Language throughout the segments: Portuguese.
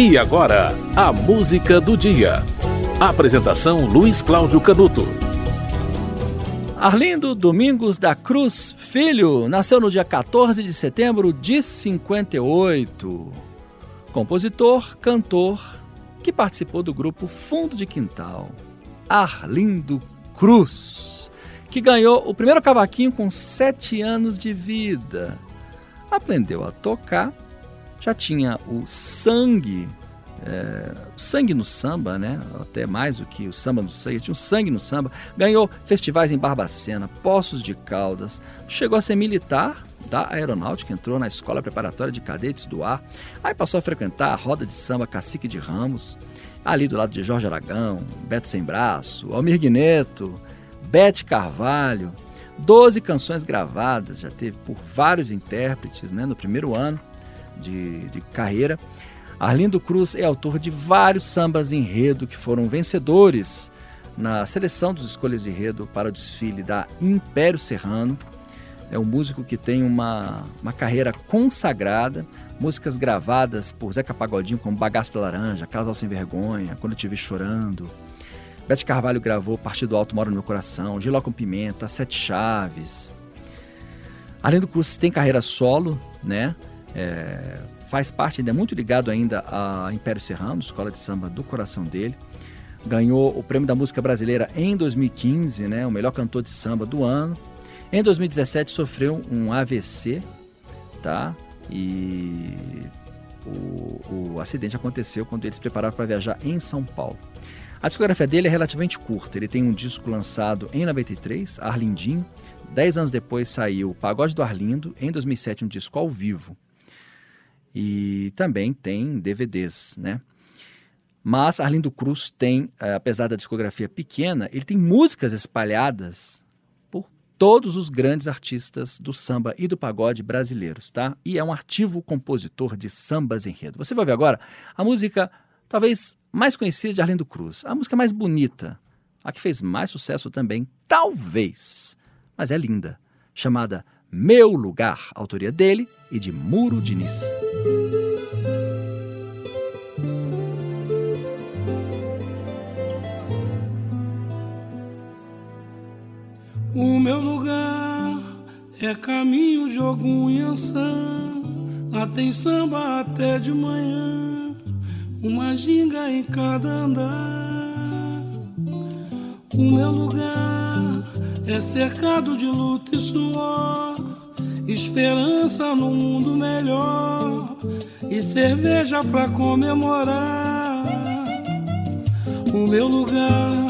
E agora, a música do dia. Apresentação Luiz Cláudio Canuto. Arlindo Domingos da Cruz Filho nasceu no dia 14 de setembro de 58. Compositor, cantor, que participou do grupo Fundo de Quintal. Arlindo Cruz, que ganhou o primeiro cavaquinho com sete anos de vida. Aprendeu a tocar já tinha o sangue, é, sangue no samba, né? Até mais do que o samba no sangue, tinha o sangue no samba. Ganhou festivais em Barbacena, Poços de Caldas, chegou a ser militar da aeronáutica, entrou na escola preparatória de cadetes do ar, aí passou a frequentar a roda de samba Cacique de Ramos, ali do lado de Jorge Aragão, Beto Sem Braço, Almir Guineto, Bete Carvalho, 12 canções gravadas, já teve por vários intérpretes né, no primeiro ano de, de carreira. Arlindo Cruz é autor de vários sambas enredo que foram vencedores na seleção dos escolhas de enredo para o desfile da Império Serrano. É um músico que tem uma, uma carreira consagrada, músicas gravadas por Zeca Pagodinho como Bagaço da Laranja, Casal Sem Vergonha, Quando Te Vi Chorando. Bete Carvalho gravou Partido Alto Mora no Meu Coração, Giló com Pimenta, Sete Chaves. Arlindo Cruz tem carreira solo, né? É, faz parte, ainda é muito ligado ainda a Império Serrano, escola de samba do coração dele. Ganhou o Prêmio da Música Brasileira em 2015, né, o melhor cantor de samba do ano. Em 2017 sofreu um AVC, tá? E o, o acidente aconteceu quando ele se preparava para viajar em São Paulo. A discografia dele é relativamente curta. Ele tem um disco lançado em 93, Arlindinho. Dez anos depois saiu Pagode do Arlindo. Em 2007, um disco ao vivo e também tem DVDs, né? Mas Arlindo Cruz tem, eh, apesar da discografia pequena, ele tem músicas espalhadas por todos os grandes artistas do samba e do pagode brasileiros, tá? E é um ativo compositor de sambas enredo. Você vai ver agora a música talvez mais conhecida de Arlindo Cruz, a música mais bonita, a que fez mais sucesso também, talvez, mas é linda, chamada Meu Lugar, autoria dele e de Muro Diniz. O meu lugar é caminho de algum Yansan. Lá tem samba até de manhã, uma ginga em cada andar. O meu lugar é cercado de luta e suor, esperança no mundo melhor e cerveja pra comemorar. O meu lugar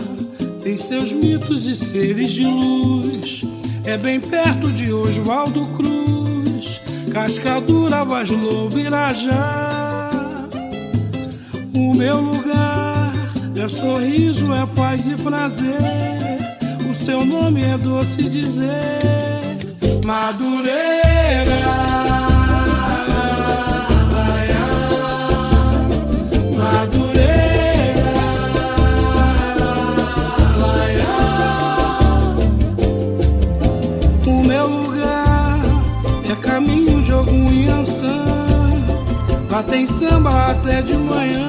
tem seus mitos e seres de luz. É bem perto de Oswaldo Cruz, Cascadura, Vaz Lobo, Irajá. O meu lugar é sorriso, é paz e prazer. O seu nome é doce dizer, Madureira. Lá tem samba até de manhã,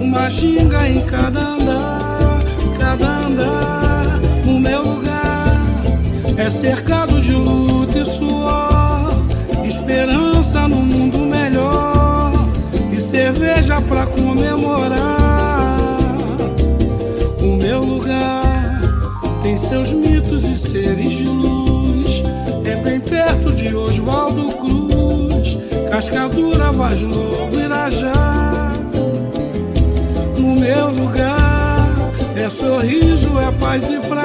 uma xinga em cada andar, cada andar.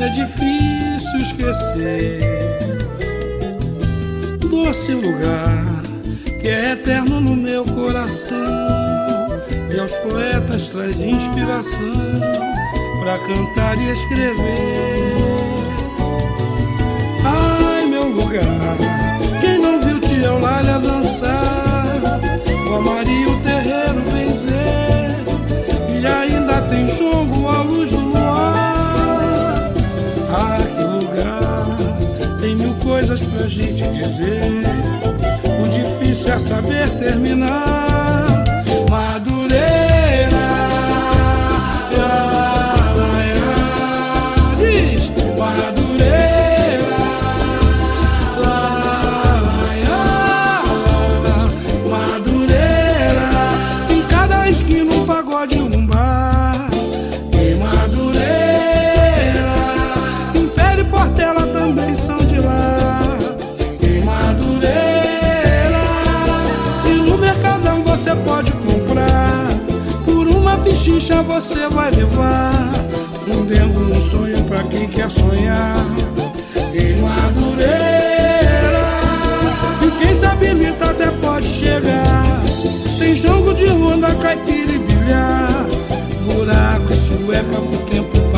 É difícil esquecer. Doce lugar que é eterno no meu coração. e aos poetas traz inspiração para cantar e escrever. Ai, meu lugar, quem não viu Tia Eulália dançar, o Amaria pra gente dizer, o difícil é saber terminar. Você vai levar um dentro um sonho pra quem quer sonhar. Em Madureira e quem sabe mita até pode chegar. Tem jogo de ronda, caipira e bilhar. Buraco e sueca pro tempo passar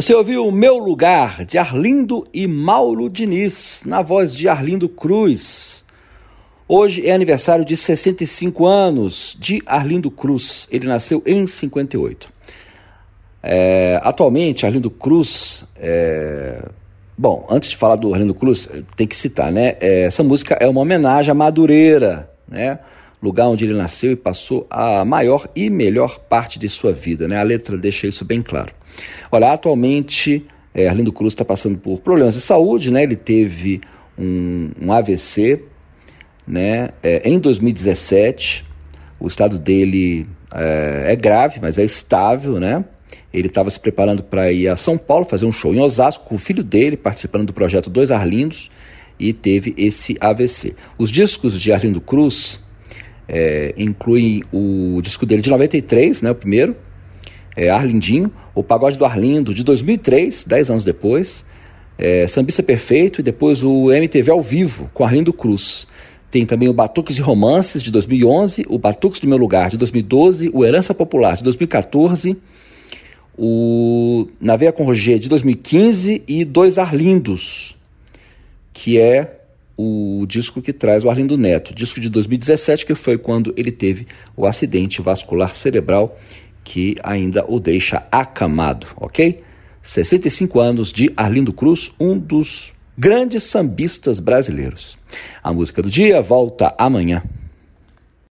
Você ouviu o Meu Lugar, de Arlindo e Mauro Diniz, na voz de Arlindo Cruz. Hoje é aniversário de 65 anos de Arlindo Cruz. Ele nasceu em 58. É, atualmente, Arlindo Cruz. É... Bom, antes de falar do Arlindo Cruz, tem que citar, né? É, essa música é uma homenagem a Madureira, né? Lugar onde ele nasceu e passou a maior e melhor parte de sua vida, né? A letra deixa isso bem claro. Olha, atualmente, é, Arlindo Cruz está passando por problemas de saúde, né? Ele teve um, um AVC, né? É, em 2017, o estado dele é, é grave, mas é estável, né? Ele estava se preparando para ir a São Paulo fazer um show em Osasco com o filho dele, participando do projeto Dois Arlindos, e teve esse AVC. Os discos de Arlindo Cruz é, incluem o disco dele de 93, né, o primeiro, é, Arlindinho, o Pagode do Arlindo, de 2003, 10 anos depois, é, Perfeito e depois o MTV ao vivo, com Arlindo Cruz. Tem também o Batuques e Romances, de 2011, o Batuques do Meu Lugar, de 2012, o Herança Popular, de 2014, o Naveia com Roger, de 2015 e Dois Arlindos, que é o disco que traz o Arlindo Neto, disco de 2017, que foi quando ele teve o acidente vascular cerebral que ainda o deixa acamado, ok? 65 anos de Arlindo Cruz, um dos grandes sambistas brasileiros. A música do dia volta amanhã.